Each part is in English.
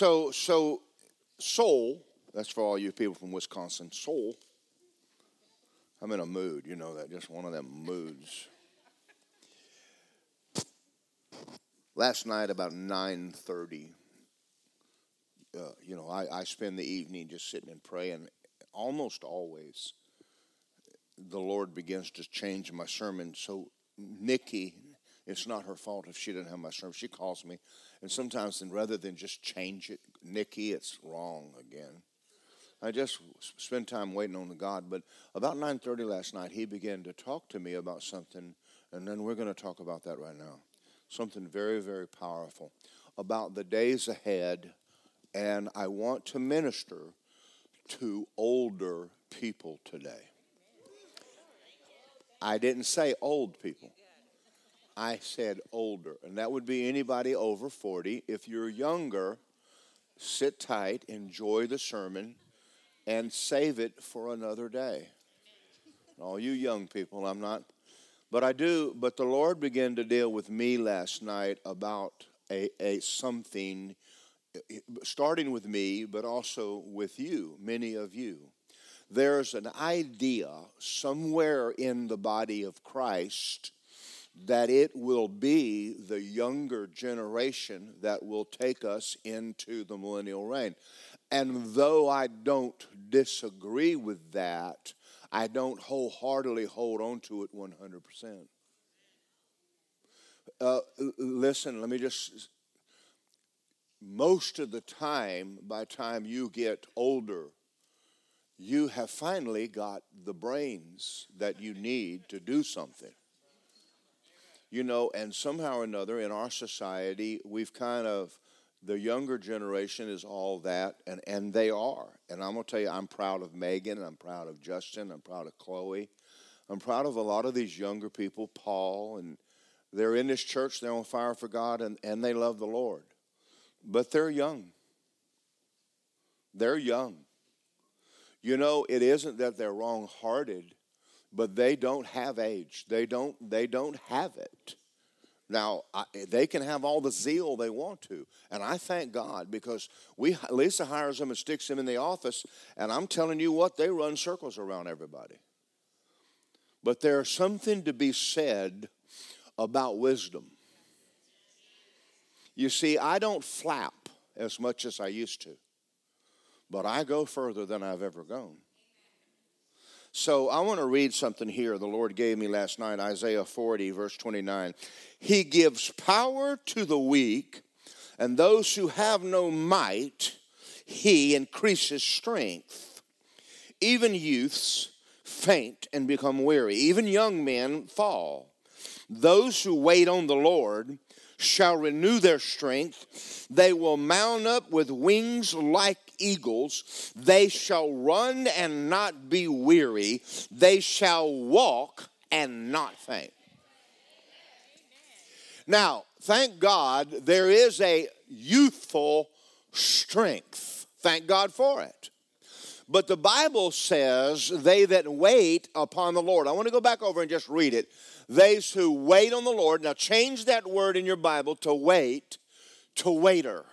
So, so, soul, that's for all you people from Wisconsin, soul. I'm in a mood, you know that, just one of them moods. Last night about 9.30, uh, you know, I, I spend the evening just sitting and praying. Almost always, the Lord begins to change my sermon. So Nikki, it's not her fault if she didn't have my sermon. She calls me, and sometimes, rather than just change it, Nikki, it's wrong again. I just spend time waiting on the God. But about 9:30 last night, he began to talk to me about something, and then we're going to talk about that right now. Something very, very powerful about the days ahead, and I want to minister to older people today. I didn't say old people. I said older, and that would be anybody over 40. If you're younger, sit tight, enjoy the sermon, and save it for another day. All you young people, I'm not, but I do. But the Lord began to deal with me last night about a, a something, starting with me, but also with you, many of you there's an idea somewhere in the body of Christ that it will be the younger generation that will take us into the millennial reign. And though I don't disagree with that, I don't wholeheartedly hold on to it 100%. Uh, listen, let me just. Most of the time, by time you get older, you have finally got the brains that you need to do something. You know, and somehow or another in our society, we've kind of, the younger generation is all that, and, and they are. And I'm going to tell you, I'm proud of Megan, I'm proud of Justin, I'm proud of Chloe. I'm proud of a lot of these younger people, Paul, and they're in this church, they're on fire for God, and, and they love the Lord. But they're young. They're young. You know, it isn't that they're wrong hearted, but they don't have age. They don't, they don't have it. Now, I, they can have all the zeal they want to. And I thank God because we, Lisa hires them and sticks them in the office, and I'm telling you what, they run circles around everybody. But there's something to be said about wisdom. You see, I don't flap as much as I used to but I go further than I've ever gone. So I want to read something here the Lord gave me last night, Isaiah 40, verse 29. He gives power to the weak, and those who have no might, he increases strength. Even youths faint and become weary, even young men fall. Those who wait on the Lord shall renew their strength. They will mount up with wings like eagles. They shall run and not be weary. They shall walk and not faint. Now, thank God there is a youthful strength. Thank God for it. But the Bible says, they that wait upon the Lord. I want to go back over and just read it. Those who wait on the Lord. Now, change that word in your Bible to wait to waiter.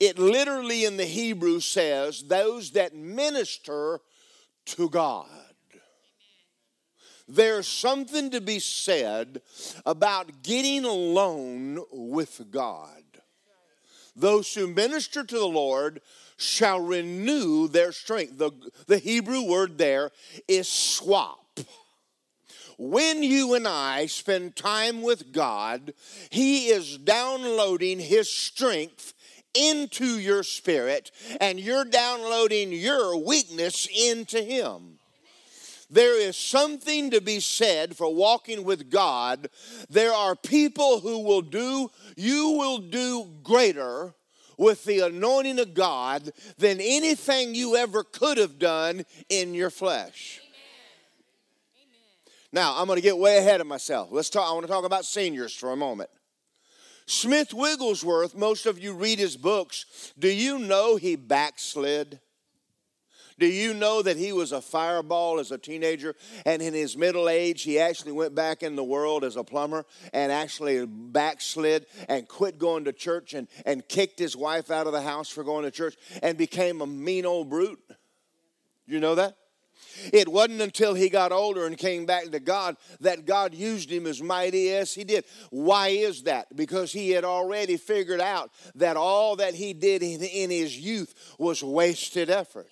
It literally in the Hebrew says, those that minister to God. There's something to be said about getting alone with God. Those who minister to the Lord shall renew their strength. The, the Hebrew word there is swap. When you and I spend time with God, He is downloading His strength into your spirit and you're downloading your weakness into Him. There is something to be said for walking with God. There are people who will do, you will do greater with the anointing of God than anything you ever could have done in your flesh. Now, I'm going to get way ahead of myself. Let's talk I want to talk about seniors for a moment. Smith Wigglesworth, most of you read his books. Do you know he backslid? Do you know that he was a fireball as a teenager? And in his middle age, he actually went back in the world as a plumber and actually backslid and quit going to church and, and kicked his wife out of the house for going to church and became a mean old brute? You know that? It wasn't until he got older and came back to God that God used him as mighty as he did. Why is that? Because he had already figured out that all that he did in, in his youth was wasted effort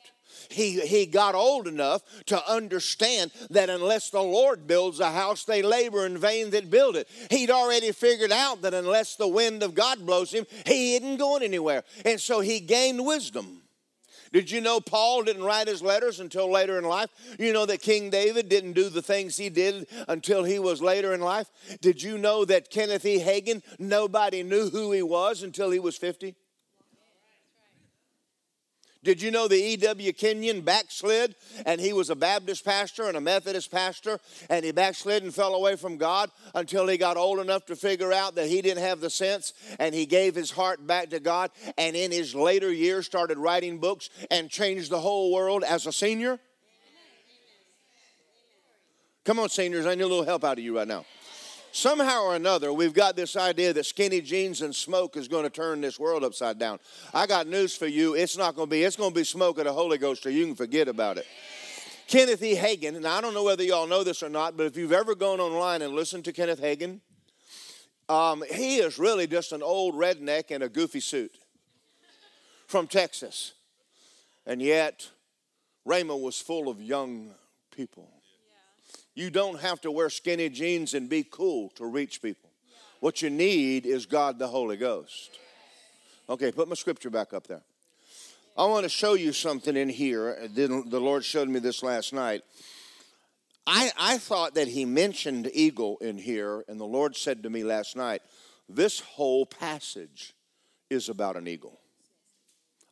he, he got old enough to understand that unless the Lord builds a house, they labor in vain that build it. He'd already figured out that unless the wind of God blows him, he isn't going anywhere. And so he gained wisdom. Did you know Paul didn't write his letters until later in life? You know that King David didn't do the things he did until he was later in life? Did you know that Kenneth E. Hagin, nobody knew who he was until he was 50? Did you know the E.W. Kenyon backslid and he was a Baptist pastor and a Methodist pastor and he backslid and fell away from God until he got old enough to figure out that he didn't have the sense and he gave his heart back to God and in his later years started writing books and changed the whole world as a senior? Come on, seniors, I need a little help out of you right now somehow or another, we've got this idea that skinny jeans and smoke is going to turn this world upside down. I got news for you. It's not going to be. It's going to be smoke of the Holy Ghost, or you can forget about it. Kenneth E. Hagin, and I don't know whether y'all know this or not, but if you've ever gone online and listened to Kenneth Hagin, um, he is really just an old redneck in a goofy suit from Texas. And yet, Rhema was full of young people. You don't have to wear skinny jeans and be cool to reach people. What you need is God the Holy Ghost. Okay, put my scripture back up there. I want to show you something in here. The Lord showed me this last night. I, I thought that He mentioned eagle in here, and the Lord said to me last night, This whole passage is about an eagle.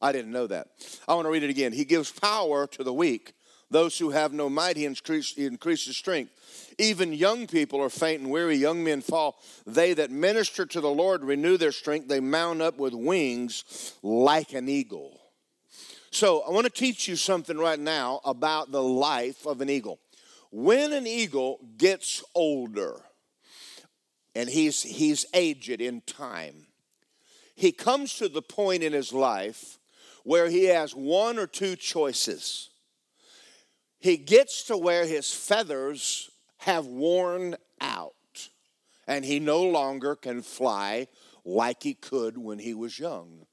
I didn't know that. I want to read it again. He gives power to the weak those who have no might, he increase, he increases strength. Even young people are faint and weary. Young men fall. They that minister to the Lord renew their strength. They mount up with wings like an eagle. So, I want to teach you something right now about the life of an eagle. When an eagle gets older and he's, he's aged in time, he comes to the point in his life where he has one or two choices he gets to where his feathers have worn out and he no longer can fly like he could when he was young.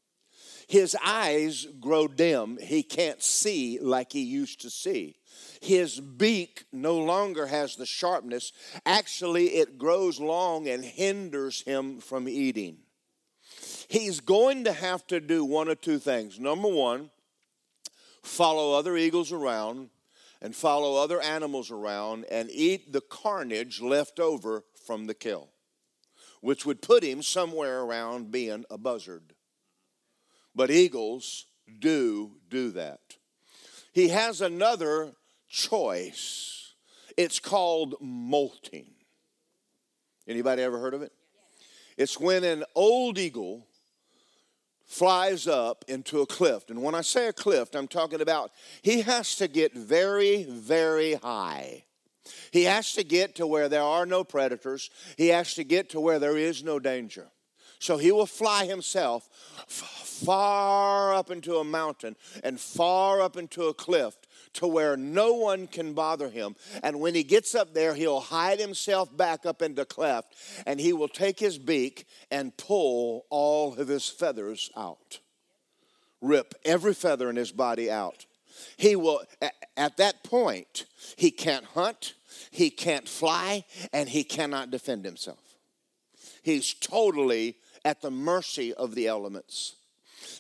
His eyes grow dim. He can't see like he used to see. His beak no longer has the sharpness. Actually, it grows long and hinders him from eating. He's going to have to do one or two things. Number one, follow other eagles around and follow other animals around and eat the carnage left over from the kill, which would put him somewhere around being a buzzard. But eagles do do that. He has another choice. It's called molting. Anybody ever heard of it? It's when an old eagle flies up into a cliff. And when I say a cliff, I'm talking about he has to get very, very high. He has to get to where there are no predators, he has to get to where there is no danger. So he will fly himself far up into a mountain and far up into a cliff to where no one can bother him. And when he gets up there, he'll hide himself back up in the cleft and he will take his beak and pull all of his feathers out. Rip every feather in his body out. He will, at that point, he can't hunt, he can't fly, and he cannot defend himself. He's totally at the mercy of the elements.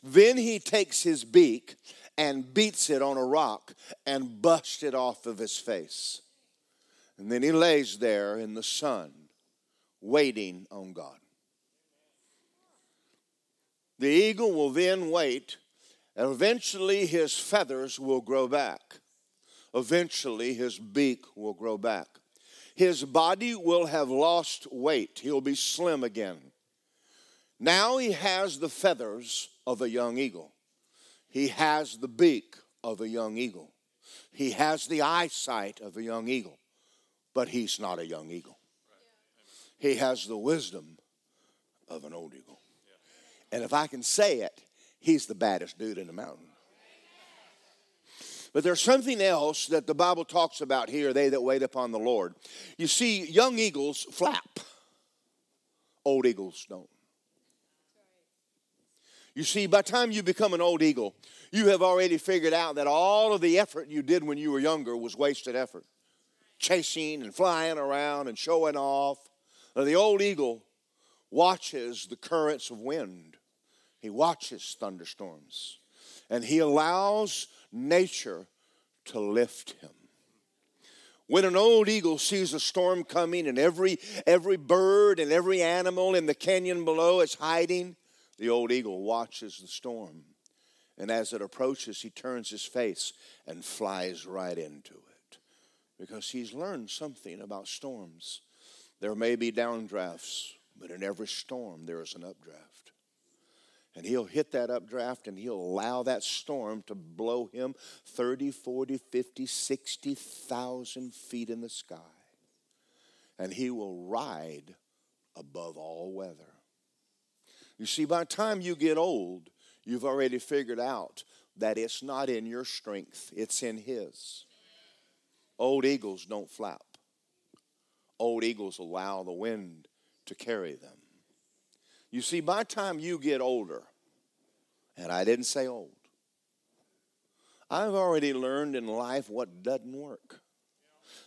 Then he takes his beak and beats it on a rock and busts it off of his face. And then he lays there in the sun, waiting on God. The eagle will then wait, and eventually his feathers will grow back. Eventually his beak will grow back. His body will have lost weight, he'll be slim again. Now he has the feathers of a young eagle. He has the beak of a young eagle. He has the eyesight of a young eagle, but he's not a young eagle. He has the wisdom of an old eagle. And if I can say it, he's the baddest dude in the mountain. But there's something else that the Bible talks about here, they that wait upon the Lord. You see, young eagles flap, old eagles don't. You see, by the time you become an old eagle, you have already figured out that all of the effort you did when you were younger was wasted effort. Chasing and flying around and showing off. Now, the old eagle watches the currents of wind, he watches thunderstorms, and he allows nature to lift him. When an old eagle sees a storm coming and every, every bird and every animal in the canyon below is hiding, the old eagle watches the storm. And as it approaches, he turns his face and flies right into it because he's learned something about storms. There may be downdrafts, but in every storm, there is an updraft. And he'll hit that updraft and he'll allow that storm to blow him 30, 40, 50, 60,000 feet in the sky. And he will ride above all weather. You see, by the time you get old, you've already figured out that it's not in your strength, it's in His. Old eagles don't flap, old eagles allow the wind to carry them. You see, by the time you get older, and I didn't say old, I've already learned in life what doesn't work.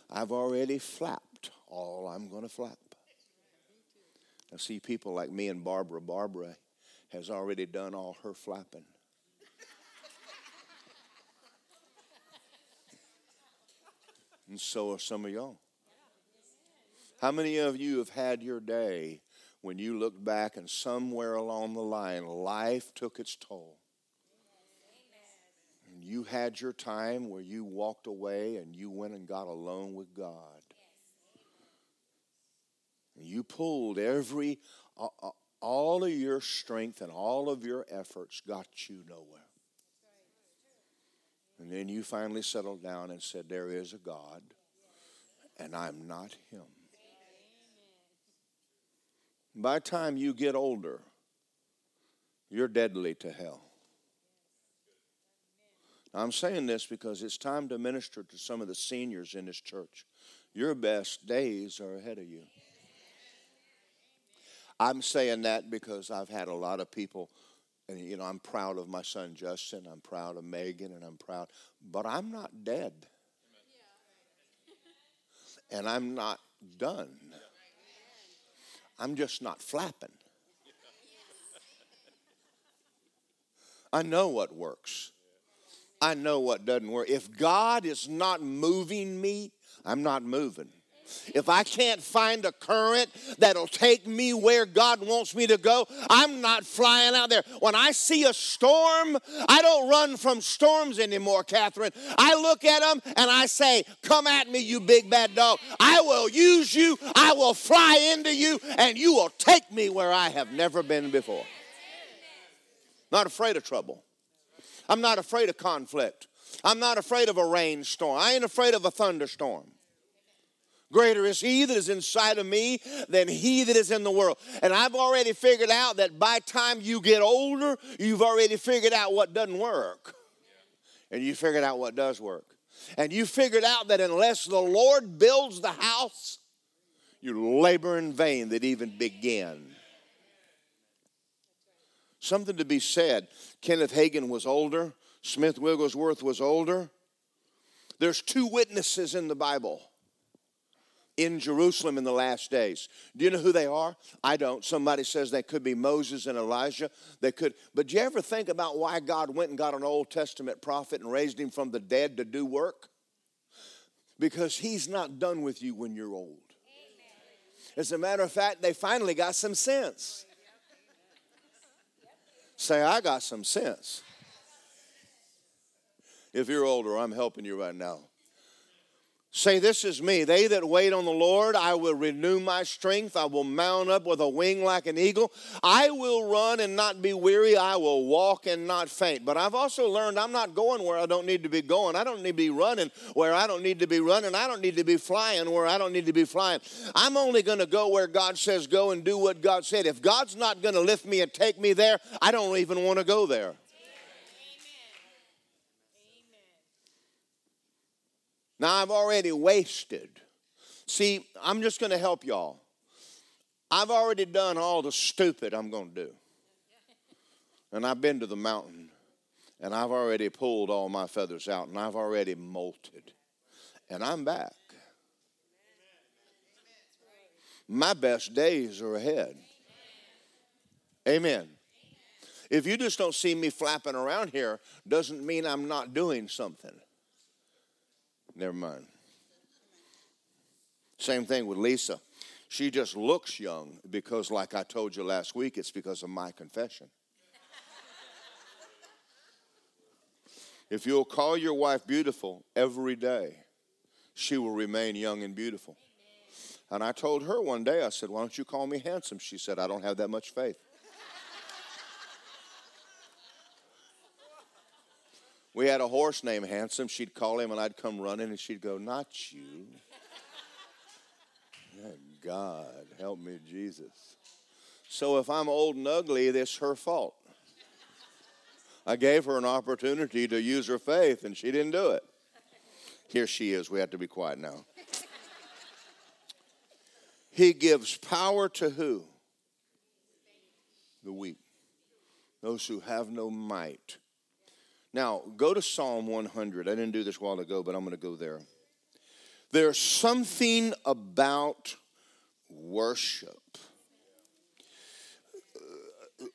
I've already flapped all I'm going to flap. I see people like me and Barbara. Barbara has already done all her flapping. and so are some of y'all. How many of you have had your day when you looked back and somewhere along the line life took its toll? And you had your time where you walked away and you went and got alone with God. You pulled every, all of your strength and all of your efforts got you nowhere. And then you finally settled down and said, There is a God, and I'm not Him. By the time you get older, you're deadly to hell. Now, I'm saying this because it's time to minister to some of the seniors in this church. Your best days are ahead of you. I'm saying that because I've had a lot of people, and you know, I'm proud of my son Justin, I'm proud of Megan, and I'm proud, but I'm not dead. And I'm not done. I'm just not flapping. I know what works. I know what doesn't work. If God is not moving me, I'm not moving. If I can't find a current that'll take me where God wants me to go, I'm not flying out there. When I see a storm, I don't run from storms anymore, Catherine. I look at them and I say, Come at me, you big bad dog. I will use you, I will fly into you, and you will take me where I have never been before. Not afraid of trouble. I'm not afraid of conflict. I'm not afraid of a rainstorm. I ain't afraid of a thunderstorm. Greater is he that is inside of me than he that is in the world. And I've already figured out that by time you get older, you've already figured out what doesn't work. And you figured out what does work. And you figured out that unless the Lord builds the house, you labor in vain that even begin. Something to be said. Kenneth Hagin was older, Smith Wigglesworth was older. There's two witnesses in the Bible in Jerusalem in the last days. Do you know who they are? I don't. Somebody says they could be Moses and Elijah. They could. But do you ever think about why God went and got an Old Testament prophet and raised him from the dead to do work? Because he's not done with you when you're old. As a matter of fact, they finally got some sense. Say, I got some sense. If you're older, I'm helping you right now. Say, This is me. They that wait on the Lord, I will renew my strength. I will mount up with a wing like an eagle. I will run and not be weary. I will walk and not faint. But I've also learned I'm not going where I don't need to be going. I don't need to be running where I don't need to be running. I don't need to be flying where I don't need to be flying. I'm only going to go where God says go and do what God said. If God's not going to lift me and take me there, I don't even want to go there. Now I've already wasted. See, I'm just going to help y'all. I've already done all the stupid I'm going to do. And I've been to the mountain and I've already pulled all my feathers out and I've already molted. And I'm back. My best days are ahead. Amen. If you just don't see me flapping around here, doesn't mean I'm not doing something. Never mind. Same thing with Lisa. She just looks young because, like I told you last week, it's because of my confession. if you'll call your wife beautiful every day, she will remain young and beautiful. And I told her one day, I said, Why don't you call me handsome? She said, I don't have that much faith. We had a horse named Handsome. She'd call him and I'd come running and she'd go, Not you. God, help me, Jesus. So if I'm old and ugly, it's her fault. I gave her an opportunity to use her faith and she didn't do it. Here she is. We have to be quiet now. He gives power to who? The weak. Those who have no might. Now, go to Psalm 100. I didn't do this a while ago, but I'm going to go there. There's something about worship.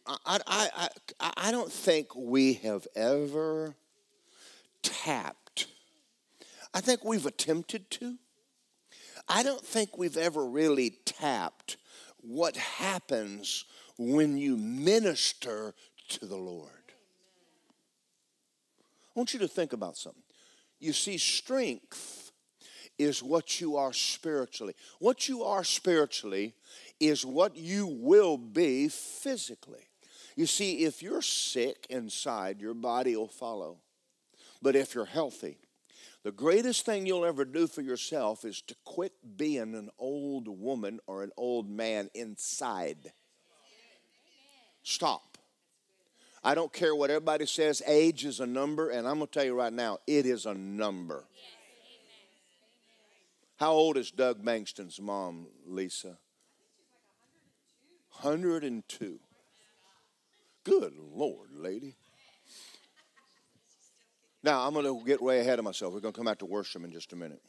Uh, I, I, I, I don't think we have ever tapped. I think we've attempted to. I don't think we've ever really tapped what happens when you minister to the Lord. I want you to think about something. You see, strength is what you are spiritually. What you are spiritually is what you will be physically. You see, if you're sick inside, your body will follow. But if you're healthy, the greatest thing you'll ever do for yourself is to quit being an old woman or an old man inside. Stop. I don't care what everybody says, age is a number, and I'm going to tell you right now, it is a number. How old is Doug Bankston's mom, Lisa? 102. Good Lord, lady. Now, I'm going to get way ahead of myself. We're going to come out to worship in just a minute.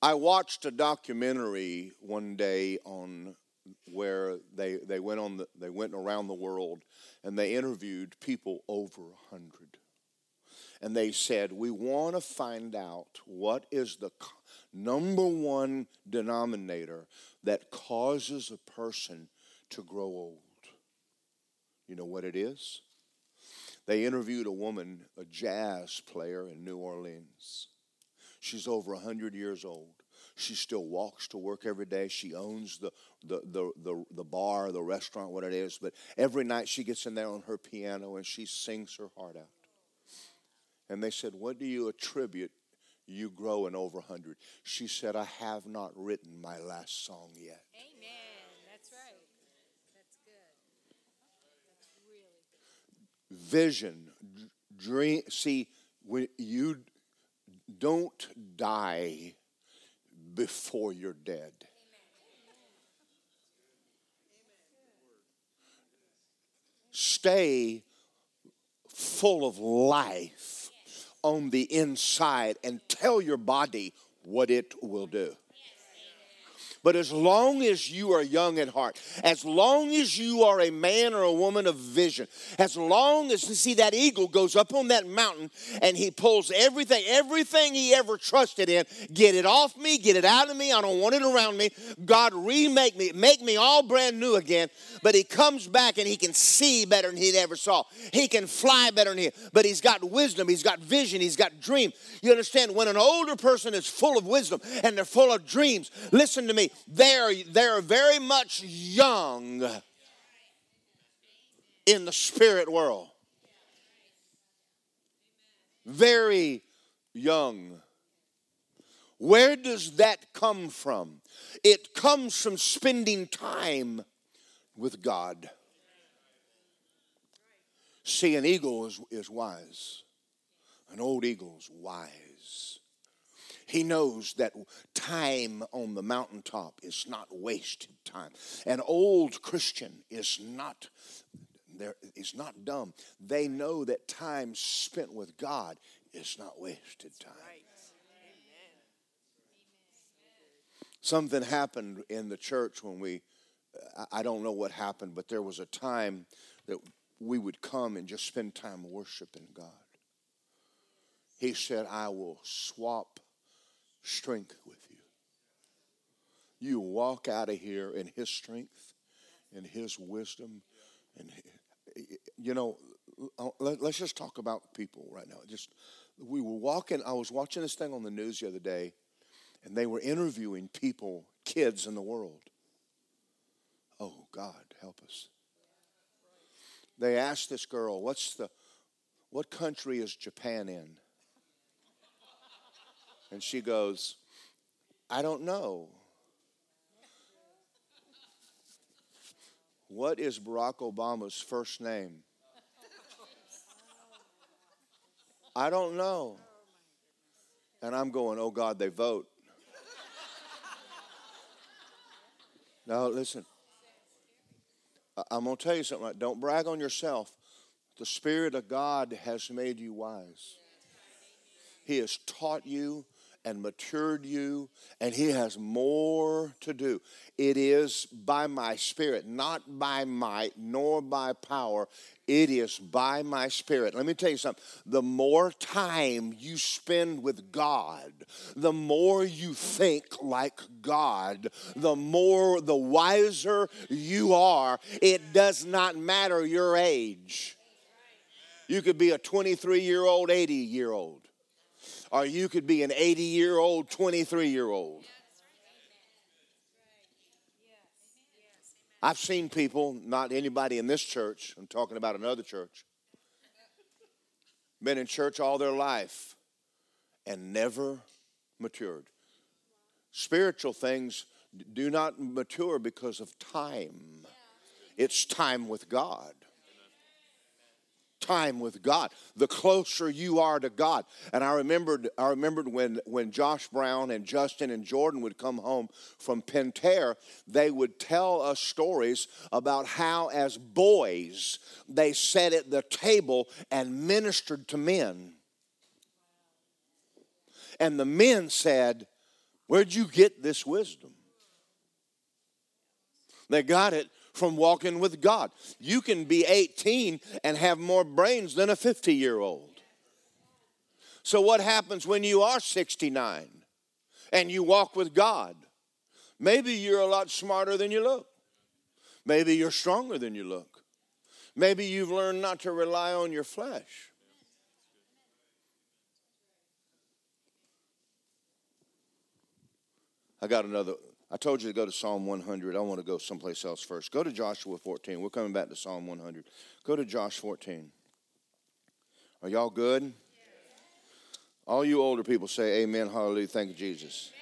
I watched a documentary one day on where they, they went on the, they went around the world and they interviewed people over a hundred. And they said we want to find out what is the number one denominator that causes a person to grow old. You know what it is? They interviewed a woman a jazz player in new orleans. She's over a 100 years old she still walks to work every day. She owns the, the, the, the, the bar, the restaurant, what it is. But every night she gets in there on her piano and she sings her heart out. And they said, What do you attribute you growing over 100? She said, I have not written my last song yet. Amen. That's right. That's good. That's really good. Vision, dream. See, when you don't die before you're dead. Stay full of life on the inside and tell your body what it will do. But as long as you are young at heart, as long as you are a man or a woman of vision, as long as you see that eagle goes up on that mountain and he pulls everything, everything he ever trusted in, get it off me, get it out of me, I don't want it around me. God remake me, make me all brand new again. But he comes back and he can see better than he ever saw. He can fly better than he, but he's got wisdom, he's got vision, he's got dream. You understand, when an older person is full of wisdom and they're full of dreams, listen to me, they're, they're very much young in the spirit world. Very young. Where does that come from? It comes from spending time with God. See, an eagle is, is wise. An old eagle's wise. He knows that time on the mountaintop is not wasted time. An old Christian is not there is not dumb. They know that time spent with God is not wasted time. Something happened in the church when we I don't know what happened, but there was a time that we would come and just spend time worshiping God. He said, I will swap strength with you. You walk out of here in His strength, in His wisdom, and you know, uh, let, us just talk about people right now. Just we were walking. I was watching this thing on the news the other day, and they were interviewing people, kids in the world. Oh God, help us. They asked this girl, "What's the, what country is Japan in?" And she goes, I don't know. What is Barack Obama's first name? I don't know. And I'm going, oh God, they vote. now, listen. I'm going to tell you something. Don't brag on yourself. The Spirit of God has made you wise. He has taught you and matured you, and He has more to do. It is by my Spirit, not by might nor by power. It is by my Spirit. Let me tell you something. The more time you spend with God, the more you think like God, the more, the wiser you are. It does not matter your age. You could be a 23 year old, 80 year old or you could be an 80 year old, 23 year old. I've seen people, not anybody in this church, I'm talking about another church, been in church all their life and never matured. Spiritual things do not mature because of time, it's time with God time with God, the closer you are to God. And I remembered, I remembered when, when Josh Brown and Justin and Jordan would come home from Pentair, they would tell us stories about how, as boys, they sat at the table and ministered to men. And the men said, Where'd you get this wisdom? They got it from walking with God. You can be 18 and have more brains than a 50 year old. So, what happens when you are 69 and you walk with God? Maybe you're a lot smarter than you look. Maybe you're stronger than you look. Maybe you've learned not to rely on your flesh. I got another I told you to go to Psalm 100. I want to go someplace else first. Go to Joshua 14. We're coming back to Psalm 100. Go to Josh 14. Are y'all good? All you older people say amen, hallelujah, thank you, Jesus.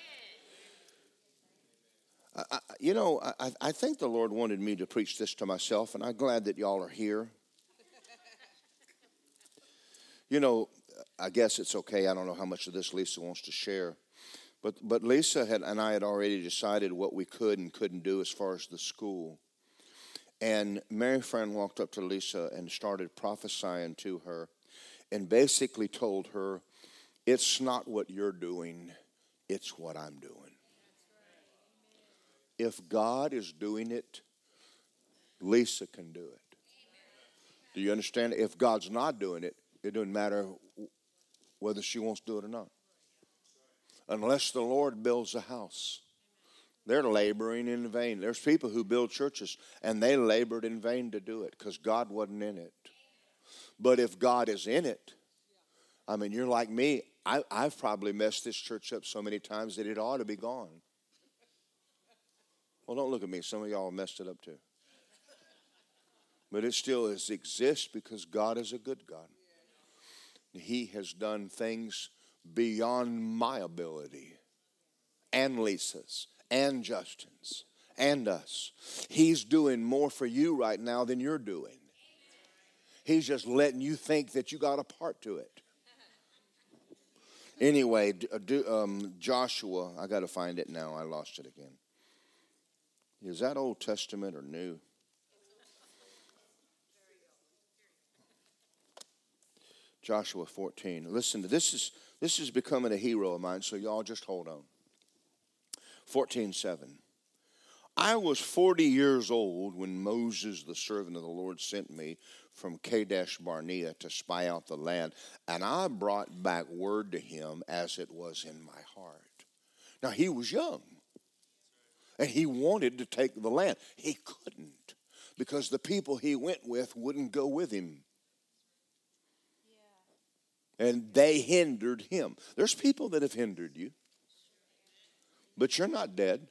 I, I, you know, I, I think the Lord wanted me to preach this to myself, and I'm glad that y'all are here. you know, I guess it's okay. I don't know how much of this Lisa wants to share. But, but Lisa had, and I had already decided what we could and couldn't do as far as the school. And Mary Fran walked up to Lisa and started prophesying to her and basically told her, It's not what you're doing, it's what I'm doing. if God is doing it, Lisa can do it. Do you understand? If God's not doing it, it doesn't matter whether she wants to do it or not. Unless the Lord builds a house, they're laboring in vain. There's people who build churches and they labored in vain to do it because God wasn't in it. But if God is in it, I mean, you're like me. I, I've probably messed this church up so many times that it ought to be gone. Well, don't look at me. Some of y'all messed it up too. But it still is, exists because God is a good God. He has done things beyond my ability and Lisa's and Justin's and us. He's doing more for you right now than you're doing. He's just letting you think that you got a part to it. Anyway, um, Joshua, I got to find it now. I lost it again. Is that Old Testament or New? Joshua 14. Listen, to this is this is becoming a hero of mine, so y'all just hold on. 14 7. I was 40 years old when Moses, the servant of the Lord, sent me from Kadesh Barnea to spy out the land, and I brought back word to him as it was in my heart. Now, he was young, and he wanted to take the land. He couldn't because the people he went with wouldn't go with him and they hindered him. There's people that have hindered you, but you're not dead.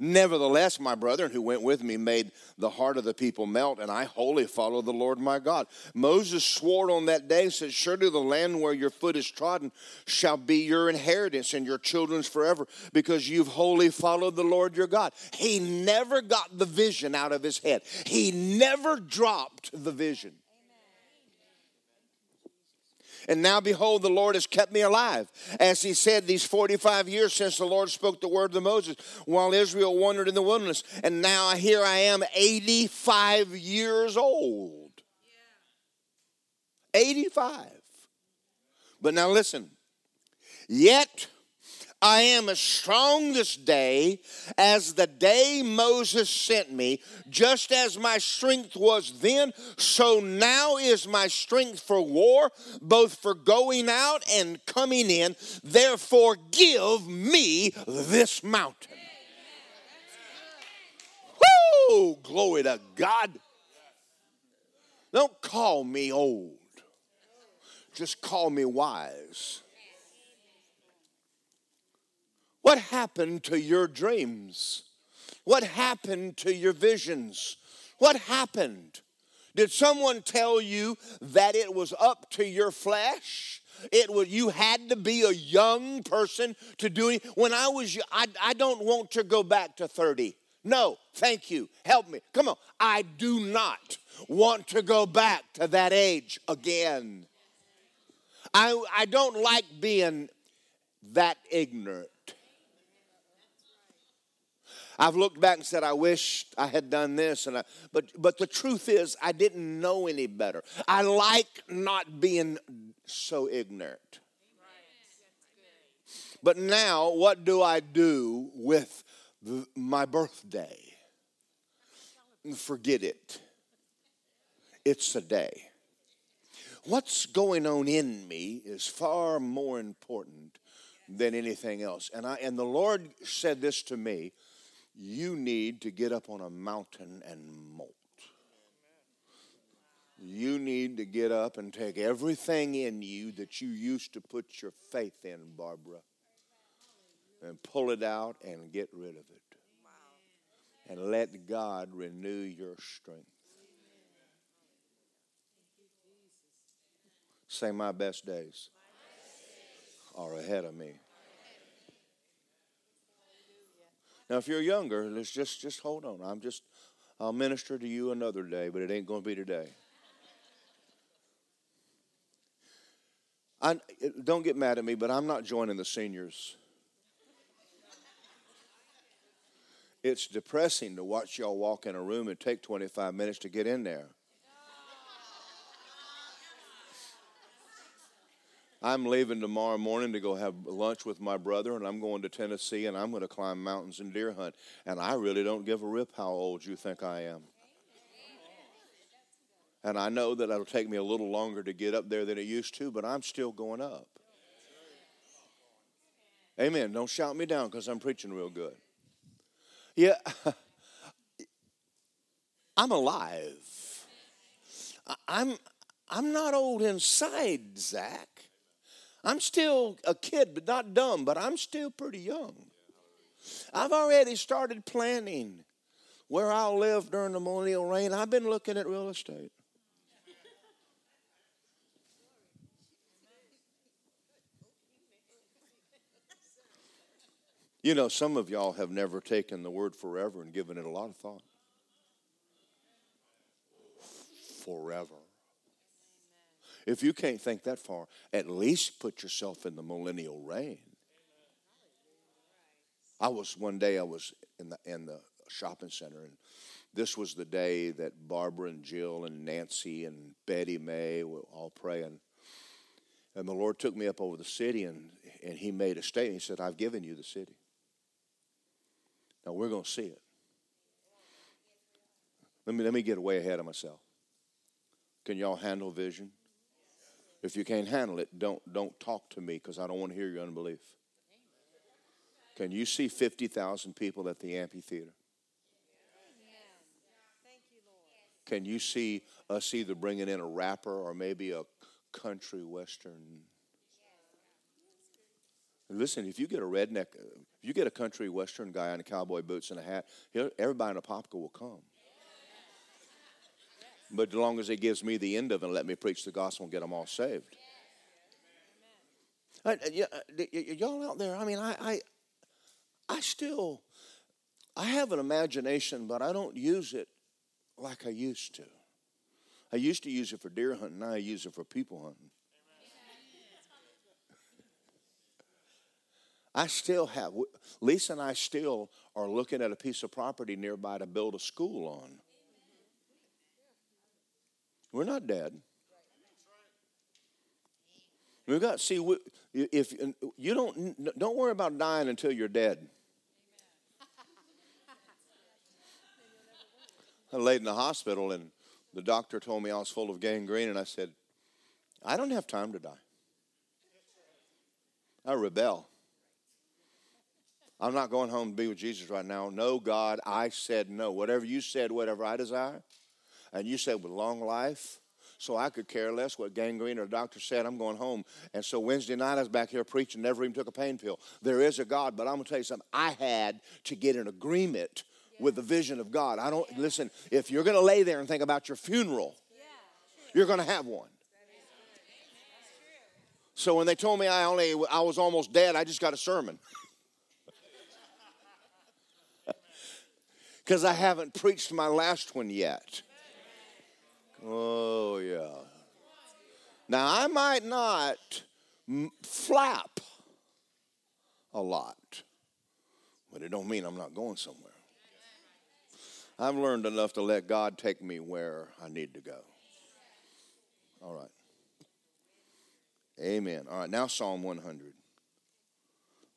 Nevertheless, my brethren who went with me made the heart of the people melt, and I wholly followed the Lord my God. Moses swore on that day, said, Surely the land where your foot is trodden shall be your inheritance and your children's forever, because you've wholly followed the Lord your God. He never got the vision out of his head, he never dropped the vision. And now, behold, the Lord has kept me alive. As he said, these 45 years since the Lord spoke the word to Moses while Israel wandered in the wilderness. And now here I am, 85 years old. 85. But now listen. Yet I am as strong this day as the day Moses sent me. Just as my strength was then, so now is my strength for war, both for going out and coming in. Therefore, give me this mountain. Woo! Glory to God. Don't call me old, just call me wise. What happened to your dreams? What happened to your visions? What happened? Did someone tell you that it was up to your flesh? It was you had to be a young person to do it. When I was, I, I don't want to go back to 30. No, thank you. Help me. Come on. I do not want to go back to that age again. I, I don't like being that ignorant. I've looked back and said, I wish I had done this. And I, but, but the truth is, I didn't know any better. I like not being so ignorant. But now, what do I do with the, my birthday? Forget it. It's a day. What's going on in me is far more important than anything else. And I and the Lord said this to me you need to get up on a mountain and molt. You need to get up and take everything in you that you used to put your faith in, Barbara, and pull it out and get rid of it. And let God renew your strength. Say, My best days are ahead of me. Now, if you're younger, let's just just hold on. I'm just I'll minister to you another day, but it ain't going to be today. I, don't get mad at me, but I'm not joining the seniors. It's depressing to watch y'all walk in a room and take 25 minutes to get in there. I'm leaving tomorrow morning to go have lunch with my brother, and I'm going to Tennessee, and I'm going to climb mountains and deer hunt. And I really don't give a rip how old you think I am. And I know that it'll take me a little longer to get up there than it used to, but I'm still going up. Amen. Don't shout me down because I'm preaching real good. Yeah, I'm alive. I'm I'm not old inside, Zach. I'm still a kid, but not dumb, but I'm still pretty young. I've already started planning where I'll live during the millennial reign. I've been looking at real estate. You know, some of y'all have never taken the word forever and given it a lot of thought. Forever. If you can't think that far, at least put yourself in the millennial reign. I was one day I was in the in the shopping center and this was the day that Barbara and Jill and Nancy and Betty May were all praying. And the Lord took me up over the city and, and he made a statement. He said, I've given you the city. Now we're going to see it. Let me, let me get way ahead of myself. Can y'all handle vision? If you can't handle it, don't, don't talk to me because I don't want to hear your unbelief. Can you see 50,000 people at the amphitheater? Can you see us either bringing in a rapper or maybe a country western? Listen, if you get a redneck, if you get a country western guy in cowboy boots and a hat, everybody in Apopka will come. But as long as he gives me the end of it and let me preach the gospel and get them all saved. Uh, uh, I, uh, y'all out there, I mean, I, I, I still, I have an imagination, but I don't use it like I used to. I used to use it for deer hunting, now I use it for people hunting. I still have, Lisa and I still are looking at a piece of property nearby to build a school on. We're not dead. We've got see if you don't don't worry about dying until you're dead. I laid in the hospital and the doctor told me I was full of gangrene and I said, I don't have time to die. I rebel. I'm not going home to be with Jesus right now. No, God, I said no. Whatever you said, whatever I desire, and you said with long life, so I could care less what gangrene or doctor said. I'm going home. And so Wednesday night I was back here preaching, never even took a pain pill. There is a God, but I'm going to tell you something. I had to get an agreement with the vision of God. I don't listen. If you're going to lay there and think about your funeral, you're going to have one. So when they told me I only I was almost dead, I just got a sermon. Because I haven't preached my last one yet. Oh, yeah. Now, I might not flap a lot, but it don't mean I'm not going somewhere. I've learned enough to let God take me where I need to go. All right. Amen. All right, now Psalm 100.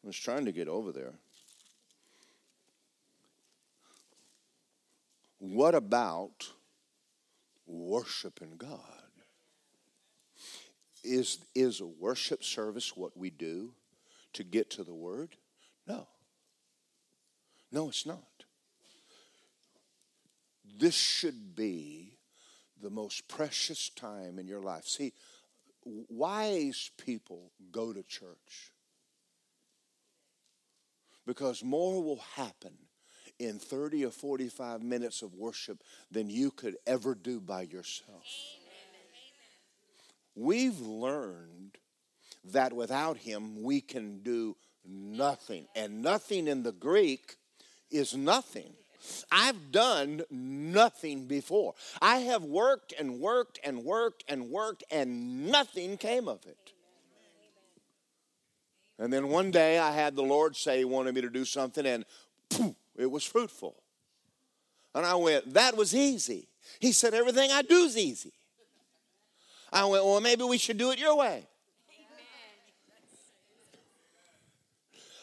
I was trying to get over there. What about worshiping God. Is, is a worship service what we do to get to the Word? No. No, it's not. This should be the most precious time in your life. See, wise people go to church because more will happen in 30 or 45 minutes of worship than you could ever do by yourself. We've learned that without Him we can do nothing. And nothing in the Greek is nothing. I've done nothing before. I have worked and worked and worked and worked, and nothing came of it. And then one day I had the Lord say He wanted me to do something, and poof, it was fruitful. And I went, That was easy. He said, Everything I do is easy. I went, Well, maybe we should do it your way.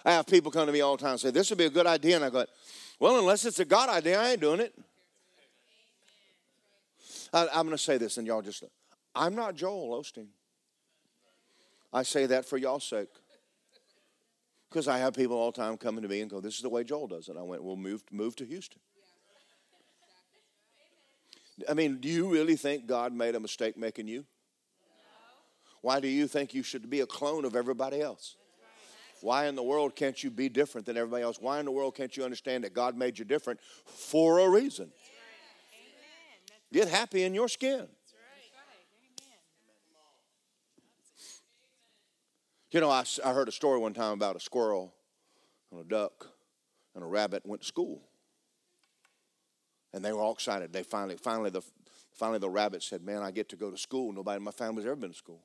I have people come to me all the time and say, This would be a good idea. And I go, Well, unless it's a God idea, I ain't doing it. I, am going to say this, and y'all just, I'm not Joel Osteen. I say that for y'all's sake. Because I have people all the time coming to me and go, This is the way Joel does it. I went, Well, move, move to Houston. I mean, do you really think God made a mistake making you? Why do you think you should be a clone of everybody else? Why in the world can't you be different than everybody else? Why in the world can't you understand that God made you different for a reason? Get happy in your skin. You know, I, I heard a story one time about a squirrel and a duck and a rabbit went to school. And they were all excited. They finally, finally, the, finally the rabbit said, Man, I get to go to school. Nobody in my family's ever been to school.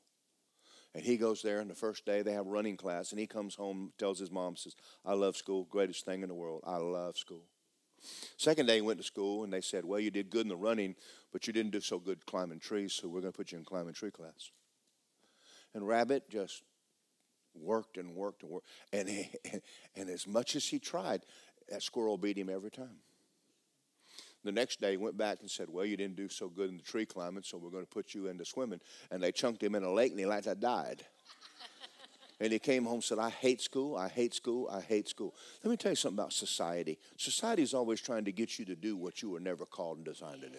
And he goes there, and the first day they have running class, and he comes home, tells his mom, says, I love school, greatest thing in the world. I love school. Second day he went to school, and they said, Well, you did good in the running, but you didn't do so good climbing trees, so we're going to put you in climbing tree class. And Rabbit just worked and worked and worked. And, he, and as much as he tried, that squirrel beat him every time. The next day, he went back and said, Well, you didn't do so good in the tree climbing, so we're going to put you into swimming. And they chunked him in a lake, and he like that died. and he came home and said, I hate school, I hate school, I hate school. Let me tell you something about society. Society is always trying to get you to do what you were never called and designed to do.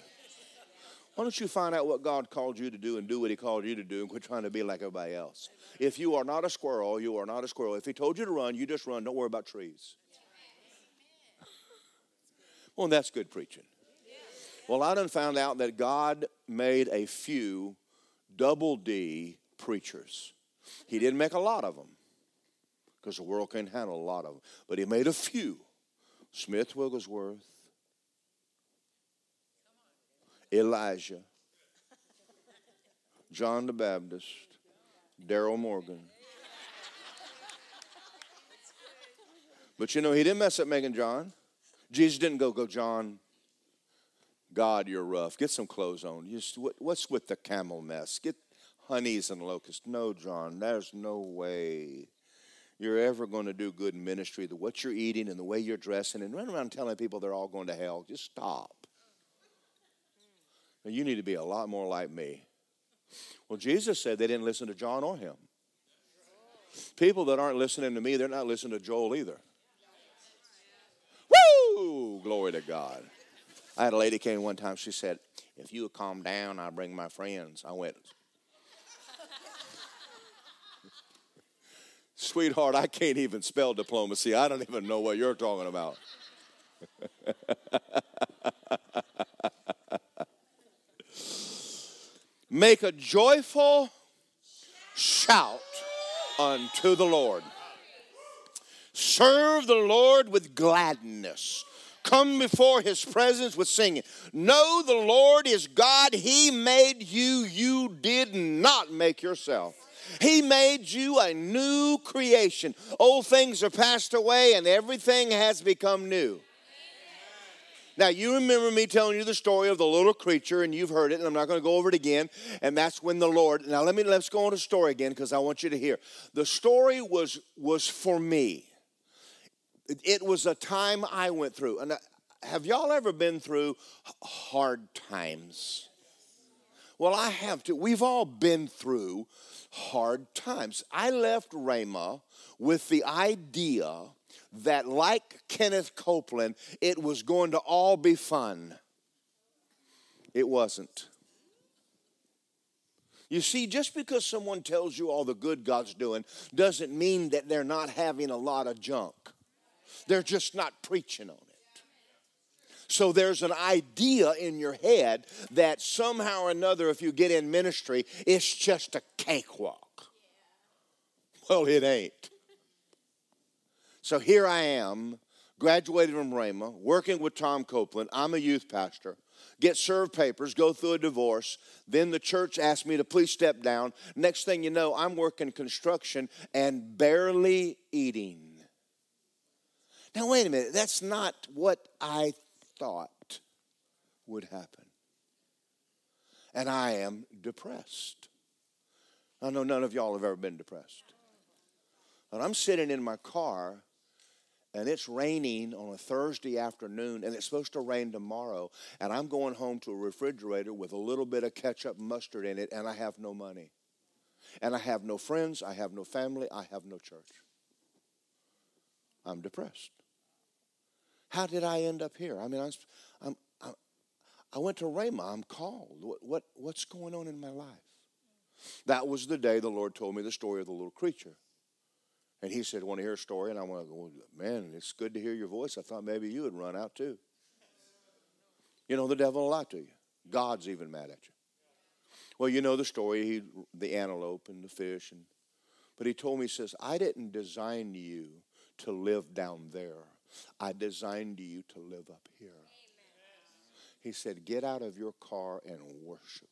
Why don't you find out what God called you to do and do what He called you to do and quit trying to be like everybody else? If you are not a squirrel, you are not a squirrel. If He told you to run, you just run. Don't worry about trees. Well, that's good preaching. Well, I done found out that God made a few double D preachers. He didn't make a lot of them because the world can't handle a lot of them, but He made a few. Smith Wigglesworth, Elijah, John the Baptist, Daryl Morgan. But you know, he didn't mess up Megan John. Jesus didn't go, go, John, God, you're rough. Get some clothes on. Just, what's with the camel mess? Get honeys and locusts. No, John, there's no way you're ever going to do good in ministry. The what you're eating and the way you're dressing and run around telling people they're all going to hell. Just stop. Now, you need to be a lot more like me. Well, Jesus said they didn't listen to John or him. People that aren't listening to me, they're not listening to Joel either. Woo! Glory to God. I had a lady came one time, she said, If you would calm down, I'll bring my friends. I went, Sweetheart, I can't even spell diplomacy. I don't even know what you're talking about. Make a joyful shout unto the Lord. Serve the Lord with gladness. Come before his presence with singing. Know the Lord is God. He made you, you did not make yourself. He made you a new creation. Old things are passed away and everything has become new. Now, you remember me telling you the story of the little creature, and you've heard it, and I'm not going to go over it again. And that's when the Lord. Now, let me let's go on the story again because I want you to hear. The story was was for me. It, was a time I went through, and I, have y'all ever been through hard times? Well, I have to. We've all been through hard times. I left Rhema with the idea that, like Kenneth Copeland, it was going to all be fun. It wasn't. You see, just because someone tells you all the good God's doing doesn't mean that they're not having a lot of junk. They're just not preaching on it. So there's an idea in your head that somehow or another, if you get in ministry, it's just a cakewalk. Well, it ain't. So here I am, graduated from Rhema, working with Tom Copeland. I'm a youth pastor. Get served papers, go through a divorce. Then the church asked me to please step down. Next thing you know, I'm working construction and barely eating. Now, wait a minute. That's not what I thought would happen. And I am depressed. I know none of y'all have ever been depressed. And I'm sitting in my car and it's raining on a Thursday afternoon, and it's supposed to rain tomorrow, and I'm going home to a refrigerator with a little bit of ketchup mustard in it, and I have no money. And I have no friends, I have no family, I have no church. I'm depressed. How did I end up here? I mean, I'm, I'm, I'm I went to Rhema. I'm called. What, what, what's going on in my life? That was the day the Lord told me the story of the little creature. And he said, Want to hear a story? And I went, well, Man, it's good to hear your voice. I thought maybe you would run out too. You know, the devil will lie to you. God's even mad at you. Well, you know the story, he, the antelope and the fish. And, but he told me, he says, I didn't design you to live down there. I designed you to live up here. He said, Get out of your car and worship.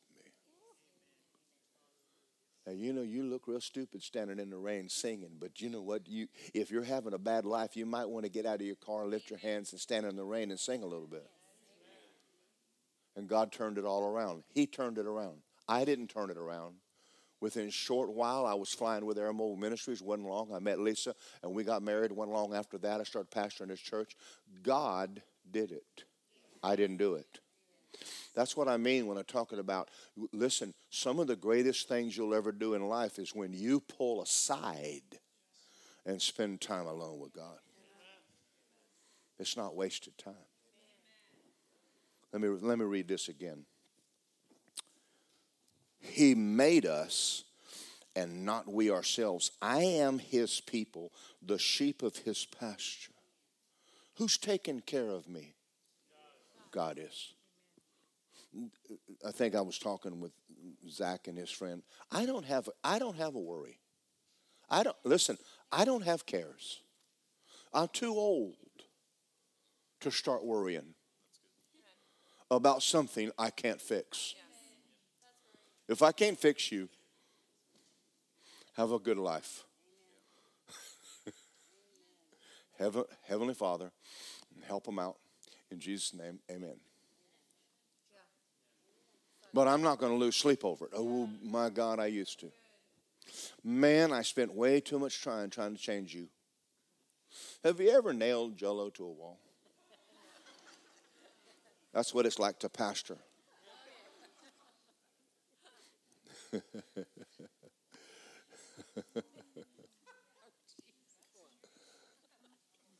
Now, you know, you look real stupid standing in the rain singing, but you know what? You, if you're having a bad life, you might want to get out of your car, lift your hands, and stand in the rain and sing a little bit. And God turned it all around. He turned it around. I didn't turn it around. Within a short while, I was flying with Air Mobile Ministries. wasn't long. I met Lisa, and we got married. wasn't long after that, I started pastoring this church. God did it. I didn't do it. That's what I mean when I'm talking about. Listen, some of the greatest things you'll ever do in life is when you pull aside and spend time alone with God. It's not wasted time. Let me, let me read this again. He made us and not we ourselves. I am his people, the sheep of his pasture. Who's taking care of me? God is. I think I was talking with Zach and his friend. I don't have I don't have a worry. I don't listen, I don't have cares. I'm too old to start worrying about something I can't fix. If I can't fix you, have a good life. Heavenly Father, help them out. In Jesus' name, amen. But I'm not going to lose sleep over it. Oh, my God, I used to. Man, I spent way too much time trying to change you. Have you ever nailed jello to a wall? That's what it's like to pastor.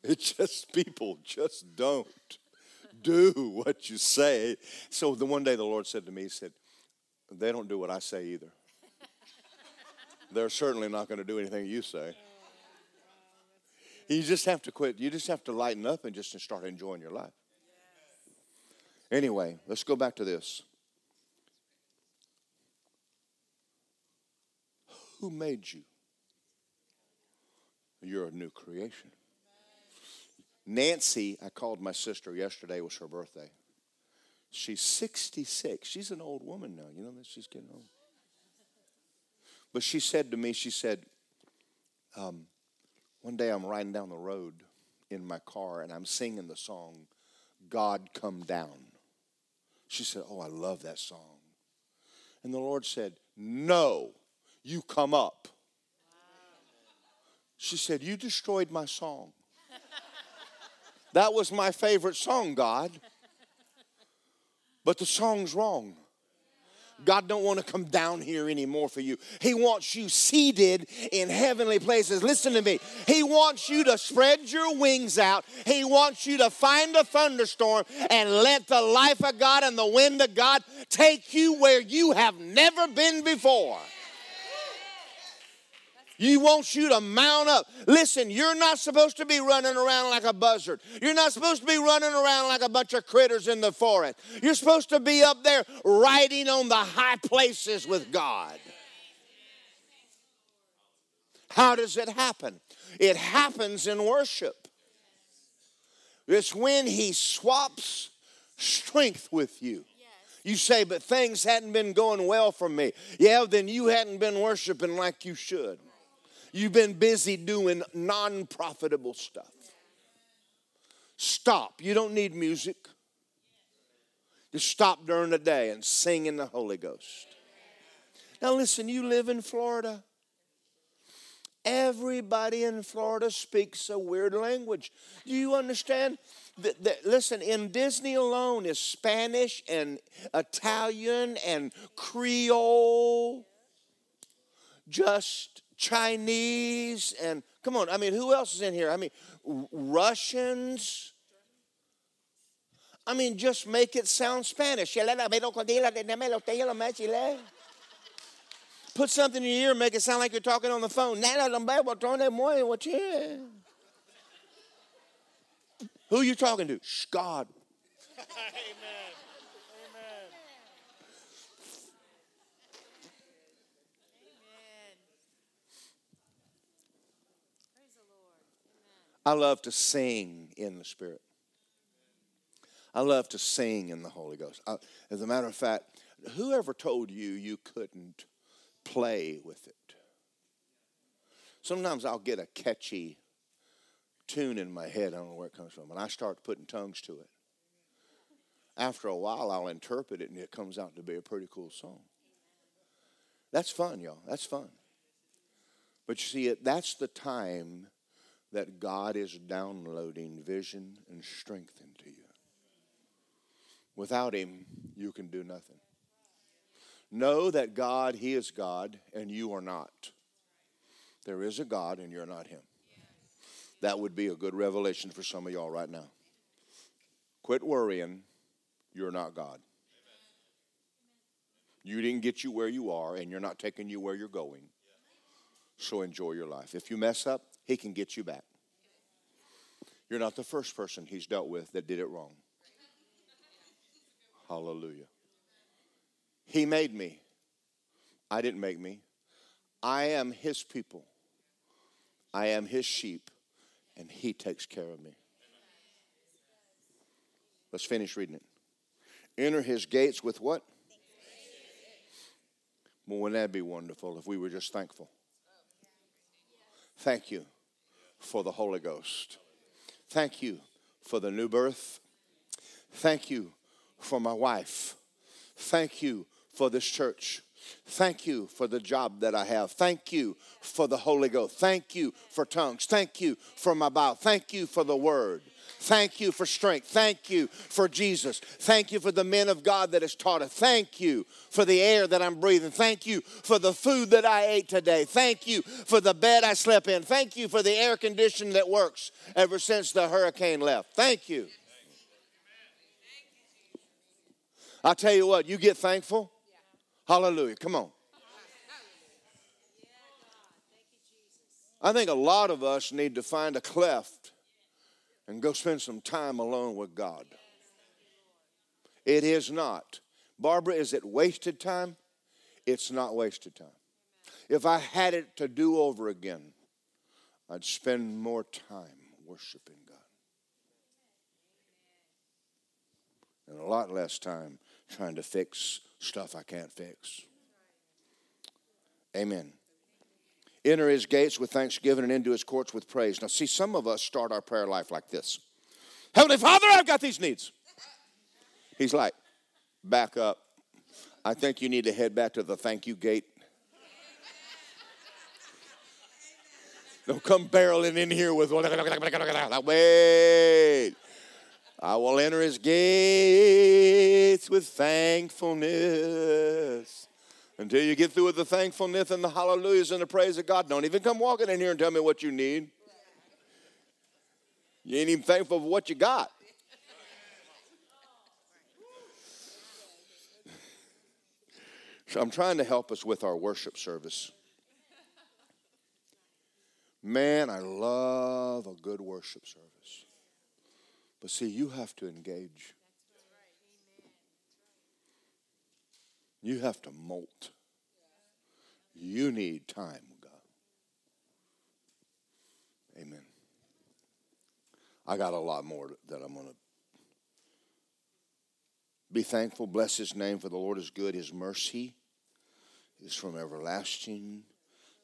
it's just people just don't do what you say. So the one day the Lord said to me, He said, They don't do what I say either. They're certainly not going to do anything you say. You just have to quit. You just have to lighten up and just start enjoying your life. Anyway, let's go back to this. Who made you? You're a new creation. Nancy, I called my sister yesterday, was her birthday. She's 66. She's an old woman now. You know that she's getting old. But she said to me, she said, um, one day I'm riding down the road in my car and I'm singing the song, God Come Down. She said, Oh, I love that song. And the Lord said, No, you come up. She said, You destroyed my song. That was my favorite song, God. But the song's wrong. God don't want to come down here anymore for you. He wants you seated in heavenly places. Listen to me. He wants you to spread your wings out. He wants you to find a thunderstorm and let the life of God and the wind of God take you where you have never been before. He wants you to mount up. Listen, you're not supposed to be running around like a buzzard. You're not supposed to be running around like a bunch of critters in the forest. You're supposed to be up there riding on the high places with God. How does it happen? It happens in worship. It's when He swaps strength with you. You say, but things hadn't been going well for me. Yeah, then you hadn't been worshiping like you should. You've been busy doing non profitable stuff. Stop. You don't need music. Just stop during the day and sing in the Holy Ghost. Now, listen, you live in Florida. Everybody in Florida speaks a weird language. Do you understand? That, listen, in Disney alone is Spanish and Italian and Creole, just Chinese, and come on, I mean, who else is in here? I mean, Russians. I mean, just make it sound Spanish. Put something in your ear and make it sound like you're talking on the phone. Who are you talking to? Shh, God. Amen. I love to sing in the Spirit. I love to sing in the Holy Ghost. I, as a matter of fact, whoever told you you couldn't play with it? Sometimes I'll get a catchy tune in my head. I don't know where it comes from. And I start putting tongues to it. After a while, I'll interpret it and it comes out to be a pretty cool song. That's fun, y'all. That's fun. But you see, that's the time that God is downloading vision and strength into you. Without Him, you can do nothing. Know that God, He is God, and you are not. There is a God, and you're not Him. That would be a good revelation for some of y'all right now. Quit worrying, you're not God. You didn't get you where you are, and you're not taking you where you're going. So enjoy your life. If you mess up, He can get you back. You're not the first person He's dealt with that did it wrong. Hallelujah. He made me. I didn't make me. I am His people. I am His sheep, and He takes care of me. Let's finish reading it. Enter His gates with what? Well, wouldn't that be wonderful if we were just thankful? Thank you for the Holy Ghost. Thank you for the new birth. Thank you for my wife. Thank you for this church. Thank you for the job that I have. Thank you for the Holy Ghost. Thank you for tongues. Thank you for my Bible. Thank you for the word. Thank you for strength. Thank you for Jesus. Thank you for the men of God that has taught us. Thank you for the air that I'm breathing. Thank you for the food that I ate today. Thank you for the bed I slept in. Thank you for the air condition that works ever since the hurricane left. Thank you. I tell you what, you get thankful. Hallelujah. Come on. I think a lot of us need to find a cleft and go spend some time alone with God. It is not. Barbara, is it wasted time? It's not wasted time. If I had it to do over again, I'd spend more time worshiping God. And a lot less time trying to fix stuff I can't fix. Amen. Enter his gates with thanksgiving and into his courts with praise. Now, see, some of us start our prayer life like this Heavenly Father, I've got these needs. He's like, back up. I think you need to head back to the thank you gate. Don't come barreling in here with, wait. I will enter his gates with thankfulness. Until you get through with the thankfulness and the hallelujahs and the praise of God, don't even come walking in here and tell me what you need. You ain't even thankful for what you got. So I'm trying to help us with our worship service. Man, I love a good worship service. But see, you have to engage. You have to molt. You need time, God. Amen. I got a lot more that I'm going to be thankful. Bless his name, for the Lord is good. His mercy is from everlasting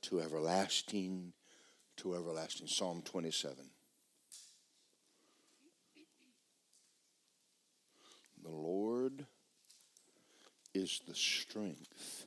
to everlasting to everlasting. Psalm 27. The Lord is the strength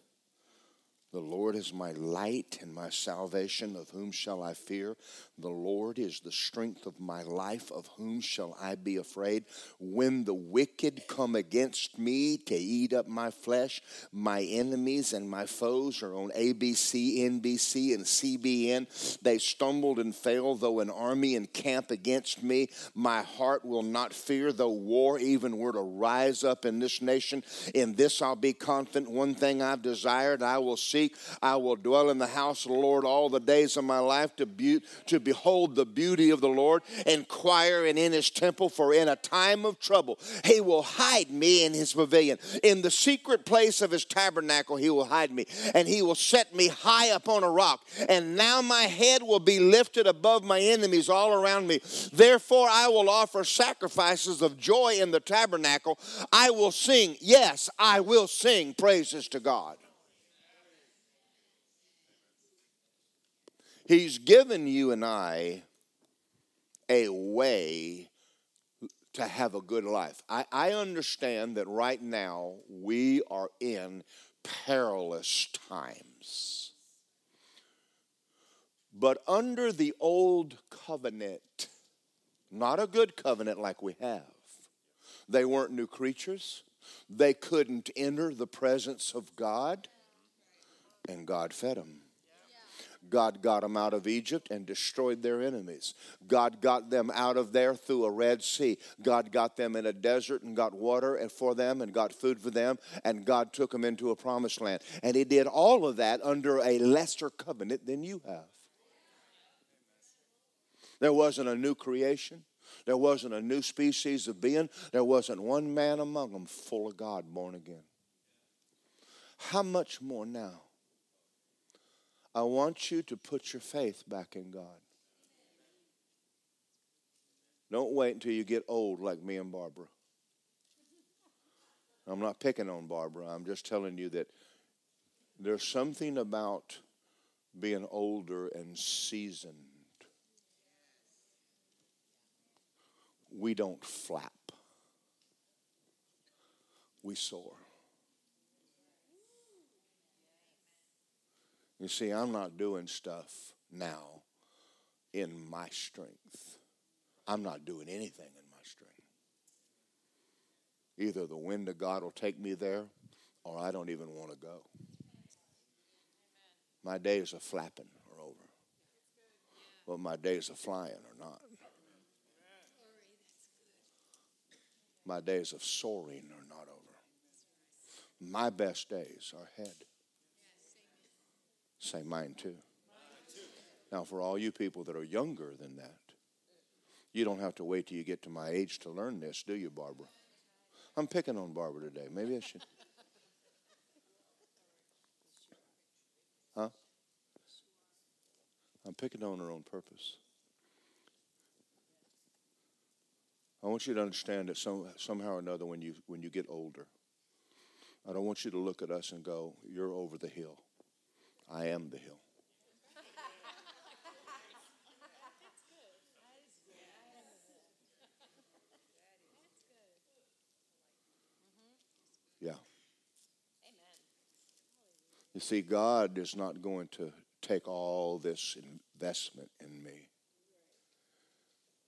The Lord is my light and my salvation. Of whom shall I fear? The Lord is the strength of my life. Of whom shall I be afraid? When the wicked come against me to eat up my flesh, my enemies and my foes are on ABC, NBC, and CBN. They stumbled and fell, though an army encamp against me. My heart will not fear, though war even were to rise up in this nation. In this I'll be confident. One thing I've desired, I will see seek. I will dwell in the house of the Lord all the days of my life to, be, to behold the beauty of the Lord, inquire and in his temple, for in a time of trouble he will hide me in his pavilion. In the secret place of his tabernacle he will hide me, and he will set me high upon a rock. And now my head will be lifted above my enemies all around me. Therefore I will offer sacrifices of joy in the tabernacle. I will sing, yes, I will sing praises to God. He's given you and I a way to have a good life. I, I understand that right now we are in perilous times. But under the old covenant, not a good covenant like we have, they weren't new creatures. They couldn't enter the presence of God, and God fed them. God got them out of Egypt and destroyed their enemies. God got them out of there through a Red Sea. God got them in a desert and got water for them and got food for them, and God took them into a promised land. And He did all of that under a lesser covenant than you have. There wasn't a new creation. There wasn't a new species of being. There wasn't one man among them full of God, born again. How much more now? I want you to put your faith back in God. Don't wait until you get old like me and Barbara. I'm not picking on Barbara. I'm just telling you that there's something about being older and seasoned. We don't flap, we soar. You see, I'm not doing stuff now in my strength. I'm not doing anything in my strength. Either the wind of God will take me there or I don't even want to go. My days of flapping are over. But my days of flying are not. My days of soaring are not over. My best days are ahead. Say mine too. Now, for all you people that are younger than that, you don't have to wait till you get to my age to learn this, do you, Barbara? I'm picking on Barbara today. Maybe I should. Huh? I'm picking on her on purpose. I want you to understand that some, somehow or another, when you, when you get older, I don't want you to look at us and go, You're over the hill. I am the hill. Yeah. You see, God is not going to take all this investment in me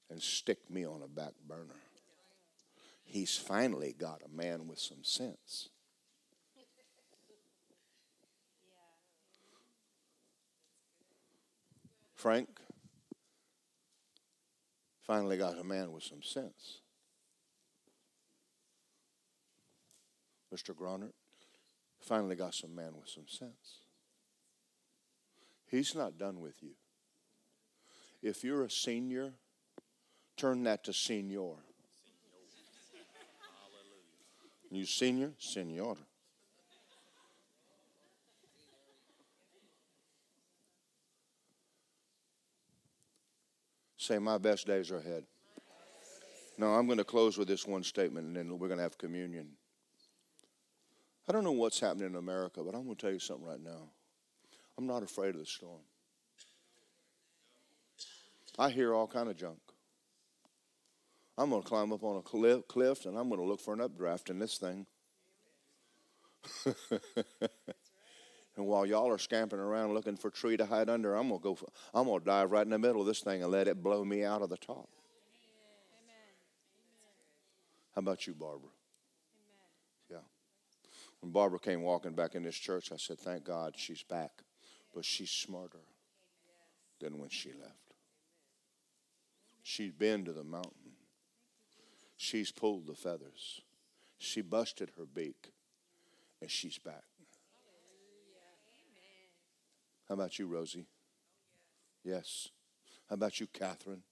and stick me on a back burner. He's finally got a man with some sense. Frank finally got a man with some sense. Mr. Gronert finally got some man with some sense. He's not done with you. If you're a senior, turn that to senior. You senior, senora. Say, My best days are ahead. Now, I'm going to close with this one statement and then we're going to have communion. I don't know what's happening in America, but I'm going to tell you something right now. I'm not afraid of the storm. I hear all kind of junk. I'm going to climb up on a cliff, cliff and I'm going to look for an updraft in this thing. And while y'all are scampering around looking for a tree to hide under, I'm gonna go. I'm gonna dive right in the middle of this thing and let it blow me out of the top. How about you, Barbara? Yeah. When Barbara came walking back in this church, I said, "Thank God she's back, but she's smarter than when she left. She's been to the mountain. She's pulled the feathers. She busted her beak, and she's back." How about you, Rosie? Yes. How about you, Catherine?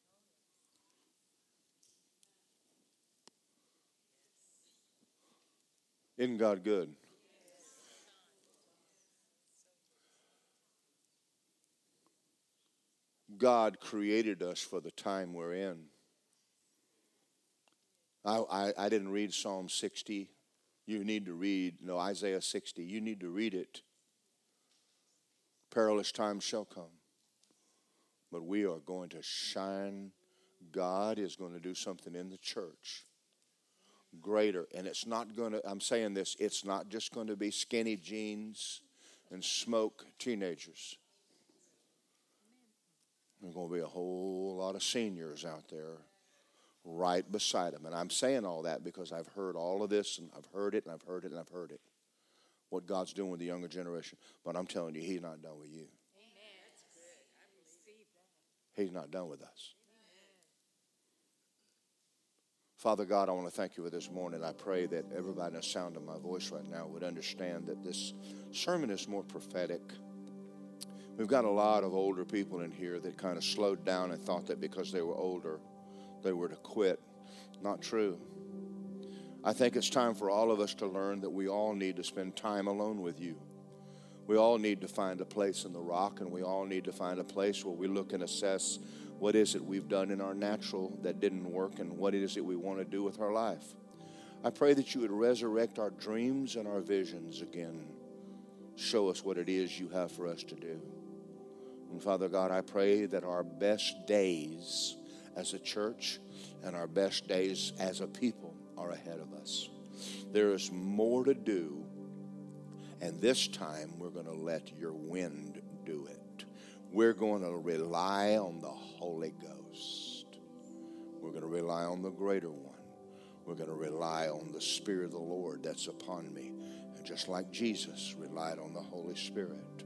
Isn't God good? God created us for the time we're in. I, I, I, didn't read Psalm 60. You need to read, no, Isaiah 60. You need to read it. Perilous times shall come. But we are going to shine. God is going to do something in the church greater. And it's not going to, I'm saying this, it's not just going to be skinny jeans and smoke teenagers. There's going to be a whole lot of seniors out there right beside them. And I'm saying all that because I've heard all of this and I've heard it and I've heard it and I've heard it. What God's doing with the younger generation. But I'm telling you, He's not done with you. He's not done with us. Father God, I want to thank you for this morning. I pray that everybody in the sound of my voice right now would understand that this sermon is more prophetic. We've got a lot of older people in here that kind of slowed down and thought that because they were older, they were to quit. Not true. I think it's time for all of us to learn that we all need to spend time alone with you. We all need to find a place in the rock, and we all need to find a place where we look and assess what is it we've done in our natural that didn't work and what is it we want to do with our life. I pray that you would resurrect our dreams and our visions again. Show us what it is you have for us to do. And Father God, I pray that our best days as a church and our best days as a people are ahead of us. There is more to do, and this time we're going to let your wind do it. We're going to rely on the Holy Ghost. We're going to rely on the greater one. We're going to rely on the Spirit of the Lord that's upon me. And just like Jesus relied on the Holy Spirit,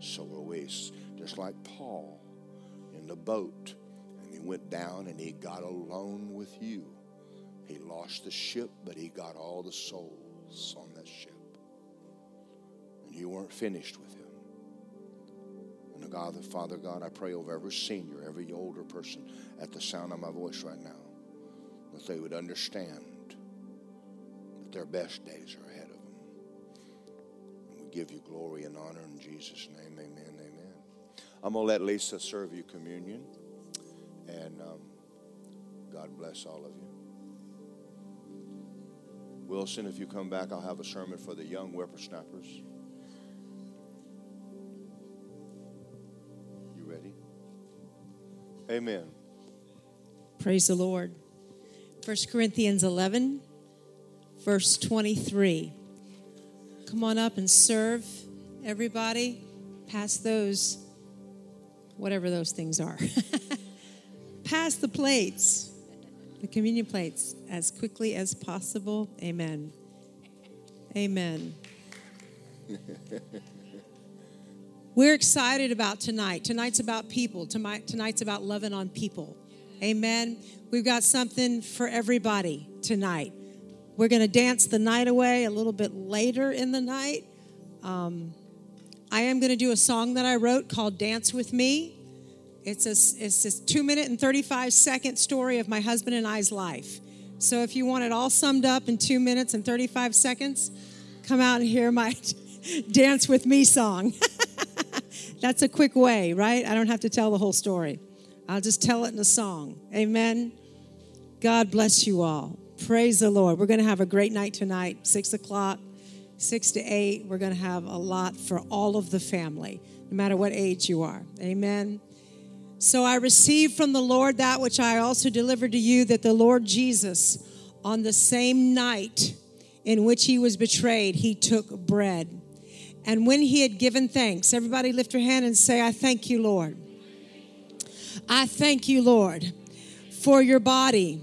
so will we. Just like Paul in the boat, and he went down and he got alone with you. He lost the ship, but he got all the souls on that ship. And you weren't finished with him. And the God, the Father God, I pray over every senior, every older person at the sound of my voice right now, that they would understand that their best days are ahead of them. And we give you glory and honor in Jesus' name. Amen. Amen. I'm going to let Lisa serve you communion. And um, God bless all of you. Wilson, if you come back, I'll have a sermon for the young whippersnappers. You ready? Amen. Praise the Lord. 1 Corinthians 11, verse 23. Come on up and serve everybody. Pass those, whatever those things are. Pass the plates, the communion plates, as quickly as possible. Amen. Amen. We're excited about tonight. Tonight's about people. Tonight's about loving on people. Amen. We've got something for everybody tonight. We're going to dance the night away a little bit later in the night. Um, I am going to do a song that I wrote called Dance with Me. It's a, it's a two minute and 35 second story of my husband and I's life. So if you want it all summed up in two minutes and 35 seconds, come out and hear my Dance with Me song. That's a quick way, right? I don't have to tell the whole story. I'll just tell it in a song. Amen. God bless you all. Praise the Lord. We're going to have a great night tonight, six o'clock, six to eight. We're going to have a lot for all of the family, no matter what age you are. Amen. So I received from the Lord that which I also delivered to you that the Lord Jesus, on the same night in which he was betrayed, he took bread. And when he had given thanks, everybody lift your hand and say, I thank you, Lord. I thank you, Lord, for your body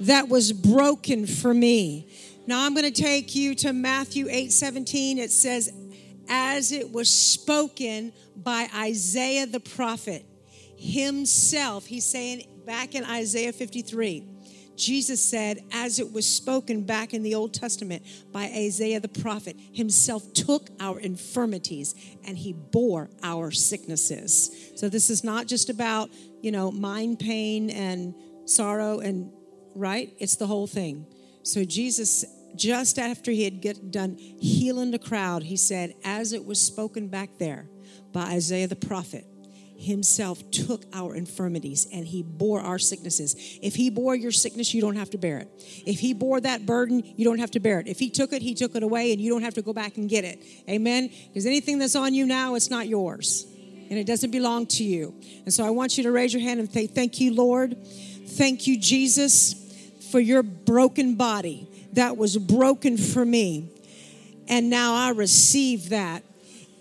that was broken for me. Now I'm going to take you to Matthew 8 17. It says, As it was spoken by Isaiah the prophet himself, he's saying back in Isaiah 53. Jesus said, as it was spoken back in the Old Testament by Isaiah the prophet, himself took our infirmities and he bore our sicknesses. So this is not just about, you know, mind pain and sorrow and right? It's the whole thing. So Jesus just after he had get done healing the crowd, he said, as it was spoken back there by Isaiah the prophet, himself took our infirmities and he bore our sicknesses. If he bore your sickness, you don't have to bear it. If he bore that burden, you don't have to bear it. If he took it, he took it away and you don't have to go back and get it. Amen? Because anything that's on you now, it's not yours and it doesn't belong to you. And so I want you to raise your hand and say, Thank you, Lord. Thank you, Jesus, for your broken body that was broken for me. And now I receive that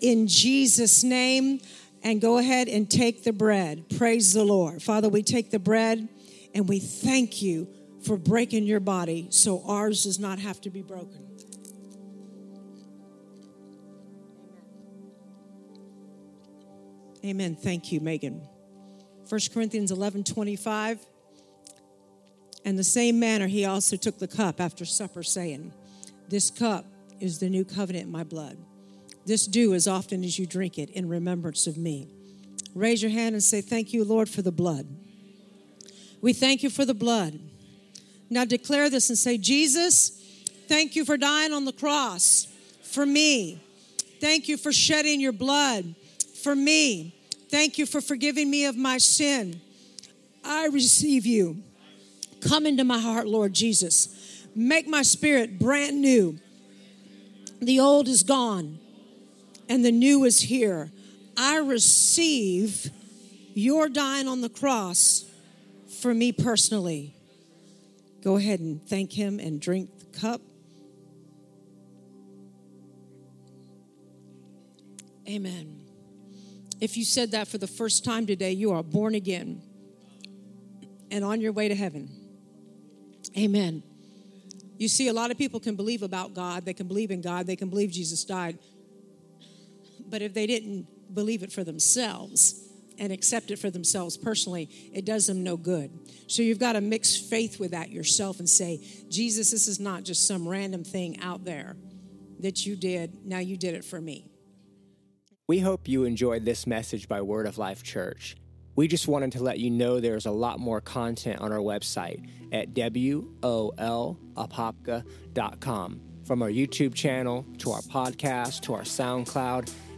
in Jesus' name and go ahead and take the bread. Praise the Lord. Father, we take the bread and we thank you for breaking your body so ours does not have to be broken. Amen. Thank you, Megan. 1 Corinthians 11 25. In the same manner, he also took the cup after supper, saying, This cup is the new covenant in my blood. This do as often as you drink it in remembrance of me. Raise your hand and say, Thank you, Lord, for the blood. We thank you for the blood. Now declare this and say, Jesus, thank you for dying on the cross for me. Thank you for shedding your blood for me. Thank you for forgiving me of my sin. I receive you. Come into my heart, Lord Jesus. Make my spirit brand new. The old is gone and the new is here. I receive your dying on the cross for me personally. Go ahead and thank him and drink the cup. Amen. If you said that for the first time today, you are born again and on your way to heaven. Amen. You see, a lot of people can believe about God, they can believe in God, they can believe Jesus died, but if they didn't believe it for themselves and accept it for themselves personally, it does them no good. So you've got to mix faith with that yourself and say, Jesus, this is not just some random thing out there that you did. Now you did it for me. We hope you enjoyed this message by Word of Life Church. We just wanted to let you know there's a lot more content on our website at wolapopka.com. From our YouTube channel to our podcast to our SoundCloud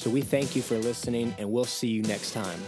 So we thank you for listening, and we'll see you next time.